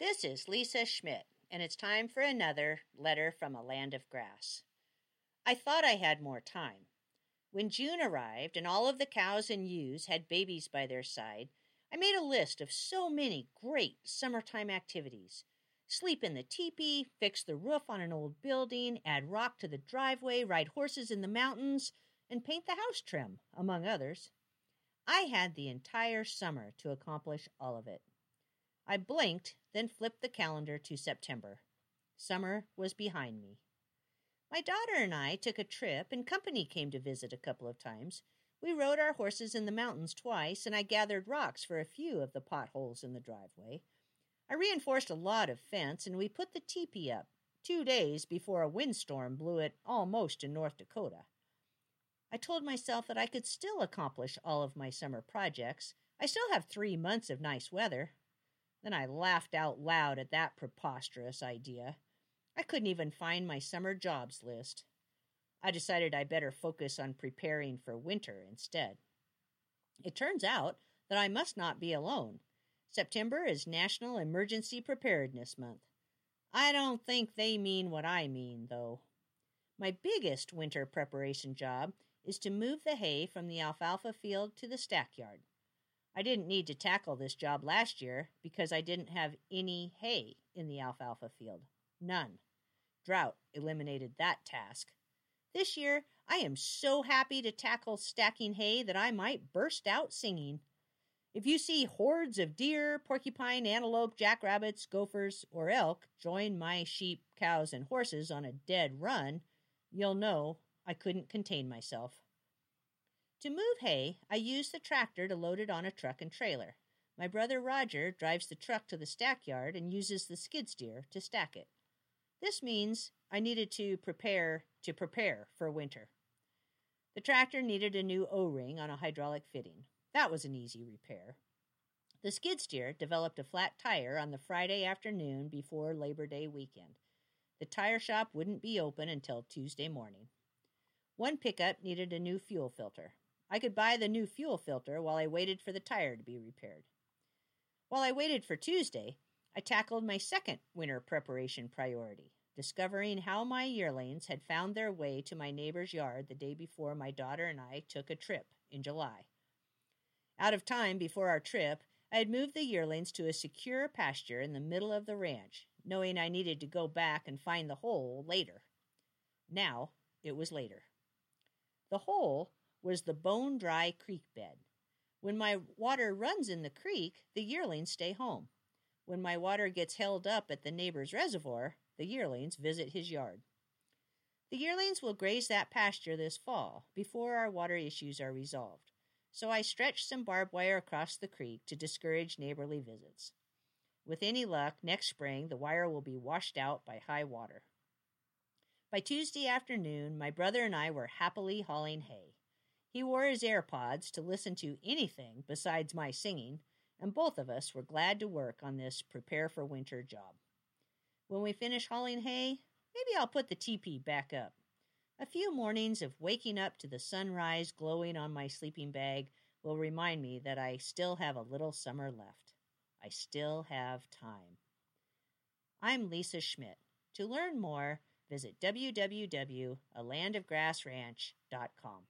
This is Lisa Schmidt, and it's time for another letter from a land of grass. I thought I had more time. When June arrived and all of the cows and ewes had babies by their side, I made a list of so many great summertime activities. Sleep in the teepee, fix the roof on an old building, add rock to the driveway, ride horses in the mountains, and paint the house trim, among others. I had the entire summer to accomplish all of it. I blinked, then flipped the calendar to September. Summer was behind me. My daughter and I took a trip, and company came to visit a couple of times. We rode our horses in the mountains twice, and I gathered rocks for a few of the potholes in the driveway. I reinforced a lot of fence, and we put the teepee up two days before a windstorm blew it almost to North Dakota. I told myself that I could still accomplish all of my summer projects. I still have three months of nice weather. Then I laughed out loud at that preposterous idea. I couldn't even find my summer jobs list. I decided I'd better focus on preparing for winter instead. It turns out that I must not be alone. September is National Emergency Preparedness Month. I don't think they mean what I mean, though. My biggest winter preparation job is to move the hay from the alfalfa field to the stackyard. I didn't need to tackle this job last year because I didn't have any hay in the alfalfa field. None. Drought eliminated that task. This year, I am so happy to tackle stacking hay that I might burst out singing. If you see hordes of deer, porcupine, antelope, jackrabbits, gophers, or elk join my sheep, cows, and horses on a dead run, you'll know I couldn't contain myself. To move hay, I use the tractor to load it on a truck and trailer. My brother Roger drives the truck to the stackyard and uses the skid steer to stack it. This means I needed to prepare to prepare for winter. The tractor needed a new O ring on a hydraulic fitting. That was an easy repair. The skid steer developed a flat tire on the Friday afternoon before Labor Day weekend. The tire shop wouldn't be open until Tuesday morning. One pickup needed a new fuel filter. I could buy the new fuel filter while I waited for the tire to be repaired. While I waited for Tuesday, I tackled my second winter preparation priority, discovering how my yearlings had found their way to my neighbor's yard the day before my daughter and I took a trip in July. Out of time before our trip, I had moved the yearlings to a secure pasture in the middle of the ranch, knowing I needed to go back and find the hole later. Now it was later. The hole was the bone dry creek bed. When my water runs in the creek, the yearlings stay home. When my water gets held up at the neighbor's reservoir, the yearlings visit his yard. The yearlings will graze that pasture this fall before our water issues are resolved, so I stretched some barbed wire across the creek to discourage neighborly visits. With any luck, next spring the wire will be washed out by high water. By Tuesday afternoon, my brother and I were happily hauling hay. He wore his AirPods to listen to anything besides my singing, and both of us were glad to work on this prepare for winter job. When we finish hauling hay, maybe I'll put the teepee back up. A few mornings of waking up to the sunrise glowing on my sleeping bag will remind me that I still have a little summer left. I still have time. I'm Lisa Schmidt. To learn more, visit www.alandofgrassranch.com.